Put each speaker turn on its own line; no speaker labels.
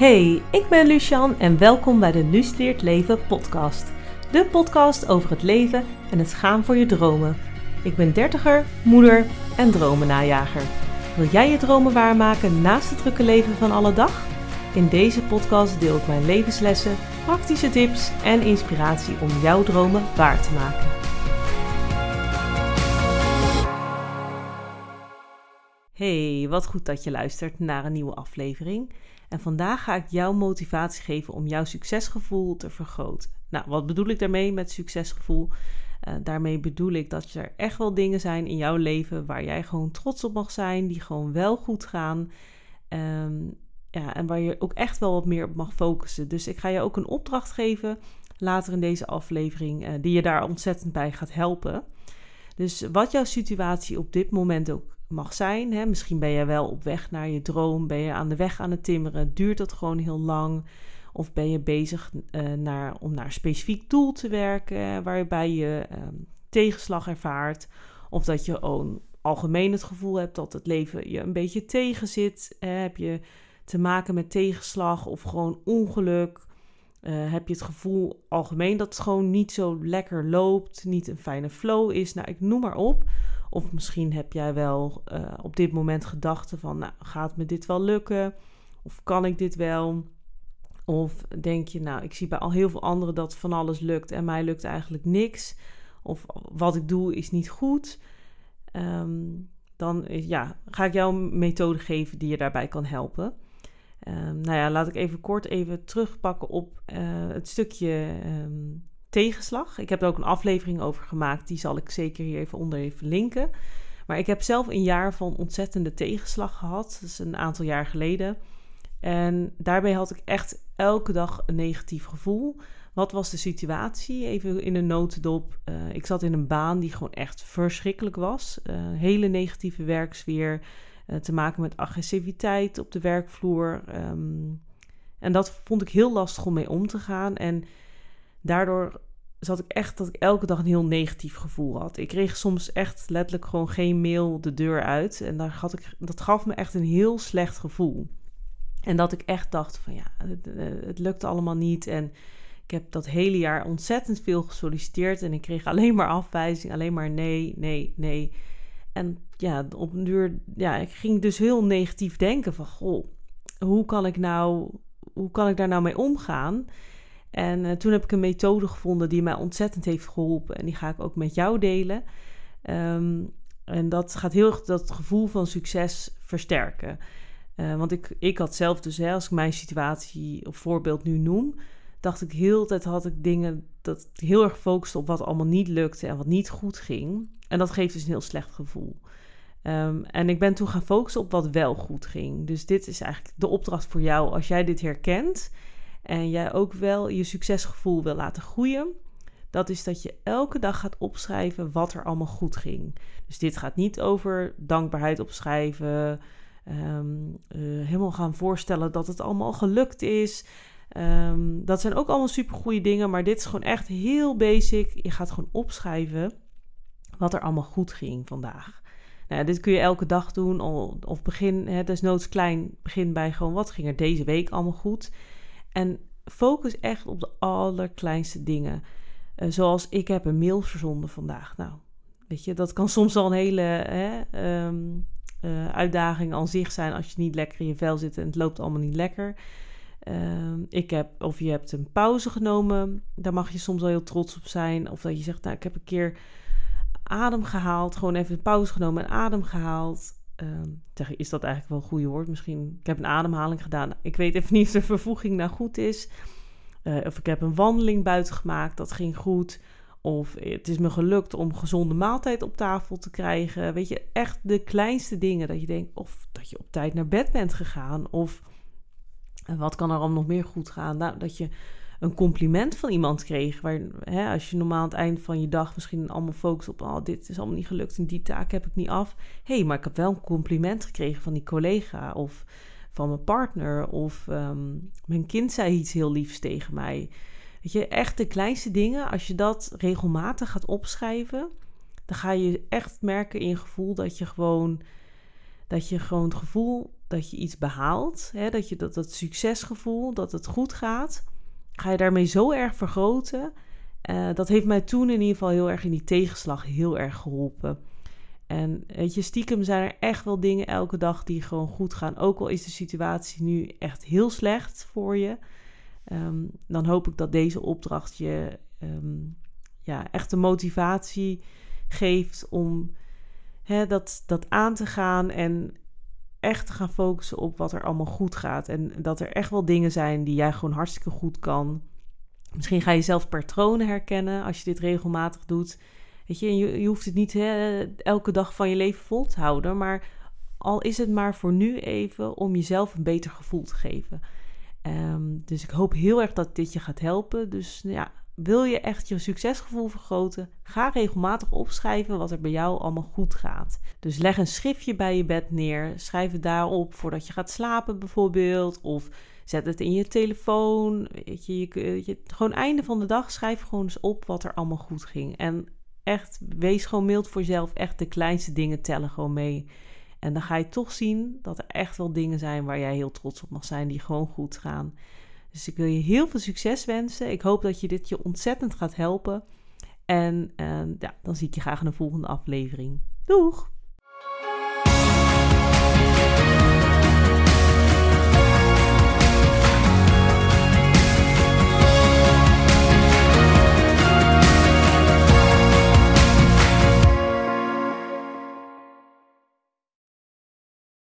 Hey, ik ben Lucian en welkom bij de Luus Leert Leven podcast. De podcast over het leven en het gaan voor je dromen. Ik ben dertiger, moeder en dromennajager. Wil jij je dromen waarmaken naast het drukke leven van alle dag? In deze podcast deel ik mijn levenslessen, praktische tips en inspiratie om jouw dromen waar te maken. Hey, wat goed dat je luistert naar een nieuwe aflevering. En vandaag ga ik jou motivatie geven om jouw succesgevoel te vergroten. Nou, wat bedoel ik daarmee met succesgevoel? Uh, daarmee bedoel ik dat er echt wel dingen zijn in jouw leven waar jij gewoon trots op mag zijn, die gewoon wel goed gaan. Um, ja, en waar je ook echt wel wat meer op mag focussen. Dus ik ga je ook een opdracht geven later in deze aflevering, uh, die je daar ontzettend bij gaat helpen. Dus wat jouw situatie op dit moment ook mag zijn. Hè? Misschien ben je wel op weg naar je droom, ben je aan de weg aan het timmeren, duurt dat gewoon heel lang. Of ben je bezig uh, naar, om naar een specifiek doel te werken waarbij je um, tegenslag ervaart. Of dat je ook algemeen het gevoel hebt dat het leven je een beetje tegenzit. Uh, heb je te maken met tegenslag of gewoon ongeluk? Uh, heb je het gevoel algemeen dat het gewoon niet zo lekker loopt, niet een fijne flow is? Nou, ik noem maar op. Of misschien heb jij wel uh, op dit moment gedachten van, nou, gaat me dit wel lukken? Of kan ik dit wel? Of denk je, nou, ik zie bij al heel veel anderen dat van alles lukt en mij lukt eigenlijk niks. Of wat ik doe is niet goed. Um, dan ja, ga ik jou een methode geven die je daarbij kan helpen. Um, nou ja, laat ik even kort even terugpakken op uh, het stukje um, tegenslag. Ik heb er ook een aflevering over gemaakt. Die zal ik zeker hier even onder even linken. Maar ik heb zelf een jaar van ontzettende tegenslag gehad. Dat is een aantal jaar geleden. En daarbij had ik echt elke dag een negatief gevoel. Wat was de situatie? Even in een notendop. Uh, ik zat in een baan die gewoon echt verschrikkelijk was. Uh, hele negatieve werksfeer. Uh, te maken met agressiviteit op de werkvloer. Um, en dat vond ik heel lastig om mee om te gaan. En daardoor zat ik echt dat ik elke dag een heel negatief gevoel had. Ik kreeg soms echt letterlijk gewoon geen mail de deur uit. En daar had ik, dat gaf me echt een heel slecht gevoel. En dat ik echt dacht van ja, het, het lukte allemaal niet. En ik heb dat hele jaar ontzettend veel gesolliciteerd. En ik kreeg alleen maar afwijzing, alleen maar nee, nee, nee. En ja, op een duur, ja, ik ging dus heel negatief denken van, goh, hoe kan ik nou, hoe kan ik daar nou mee omgaan? En uh, toen heb ik een methode gevonden die mij ontzettend heeft geholpen. En die ga ik ook met jou delen. Um, en dat gaat heel erg dat gevoel van succes versterken. Uh, want ik, ik had zelf dus, als ik mijn situatie of voorbeeld nu noem, dacht ik heel de tijd had ik dingen dat heel erg focuste op wat allemaal niet lukte en wat niet goed ging. En dat geeft dus een heel slecht gevoel. Um, en ik ben toen gaan focussen op wat wel goed ging. Dus dit is eigenlijk de opdracht voor jou als jij dit herkent en jij ook wel je succesgevoel wil laten groeien, dat is dat je elke dag gaat opschrijven wat er allemaal goed ging. Dus dit gaat niet over dankbaarheid opschrijven, um, uh, helemaal gaan voorstellen dat het allemaal gelukt is. Um, dat zijn ook allemaal super goede dingen, maar dit is gewoon echt heel basic. Je gaat gewoon opschrijven wat er allemaal goed ging vandaag. Nou, dit kun je elke dag doen, of begin, desnoods klein, begin bij gewoon wat ging er deze week allemaal goed. En focus echt op de allerkleinste dingen. Uh, zoals ik heb een mail verzonden vandaag. Nou, weet je, dat kan soms al een hele hè, um, uh, uitdaging aan zich zijn als je niet lekker in je vel zit en het loopt allemaal niet lekker. Uh, ik heb, of je hebt een pauze genomen, daar mag je soms wel heel trots op zijn. Of dat je zegt, nou, ik heb een keer adem gehaald, gewoon even een pauze genomen en adem gehaald. Uh, is dat eigenlijk wel een goede woord? Misschien, ik heb een ademhaling gedaan. Ik weet even niet of de vervoeging nou goed is. Uh, of ik heb een wandeling buiten gemaakt, dat ging goed. Of het is me gelukt om gezonde maaltijd op tafel te krijgen. Weet je, echt de kleinste dingen dat je denkt. Of dat je op tijd naar bed bent gegaan. Of wat kan er allemaal nog meer goed gaan? Nou, dat je een compliment van iemand kreeg. Waar, hè, als je normaal aan het eind van je dag misschien allemaal focust op... oh, dit is allemaal niet gelukt en die taak heb ik niet af. Hé, hey, maar ik heb wel een compliment gekregen van die collega of van mijn partner... of um, mijn kind zei iets heel liefs tegen mij. Weet je, echt de kleinste dingen, als je dat regelmatig gaat opschrijven... dan ga je echt merken in je gevoel dat je gewoon... dat je gewoon het gevoel dat je iets behaalt, hè, dat je dat, dat succesgevoel, dat het goed gaat, ga je daarmee zo erg vergroten. Uh, dat heeft mij toen in ieder geval heel erg in die tegenslag heel erg geholpen. En weet je, stiekem zijn er echt wel dingen elke dag die gewoon goed gaan. Ook al is de situatie nu echt heel slecht voor je. Um, dan hoop ik dat deze opdracht je um, ja, echt de motivatie geeft om hè, dat, dat aan te gaan en echt te gaan focussen op wat er allemaal goed gaat. En dat er echt wel dingen zijn die jij gewoon hartstikke goed kan. Misschien ga je zelf patronen herkennen als je dit regelmatig doet. Weet je, je, je hoeft het niet hè, elke dag van je leven vol te houden, maar al is het maar voor nu even om jezelf een beter gevoel te geven. Um, dus ik hoop heel erg dat dit je gaat helpen. Dus ja, wil je echt je succesgevoel vergroten? Ga regelmatig opschrijven wat er bij jou allemaal goed gaat. Dus leg een schriftje bij je bed neer. Schrijf het daarop voordat je gaat slapen bijvoorbeeld. Of zet het in je telefoon. Weet je, je, gewoon einde van de dag schrijf gewoon eens op wat er allemaal goed ging. En echt, wees gewoon mild voor jezelf. Echt de kleinste dingen tellen gewoon mee. En dan ga je toch zien dat er echt wel dingen zijn waar jij heel trots op mag zijn, die gewoon goed gaan. Dus ik wil je heel veel succes wensen. Ik hoop dat je dit je ontzettend gaat helpen. En uh, ja, dan zie ik je graag in de volgende aflevering. Doeg!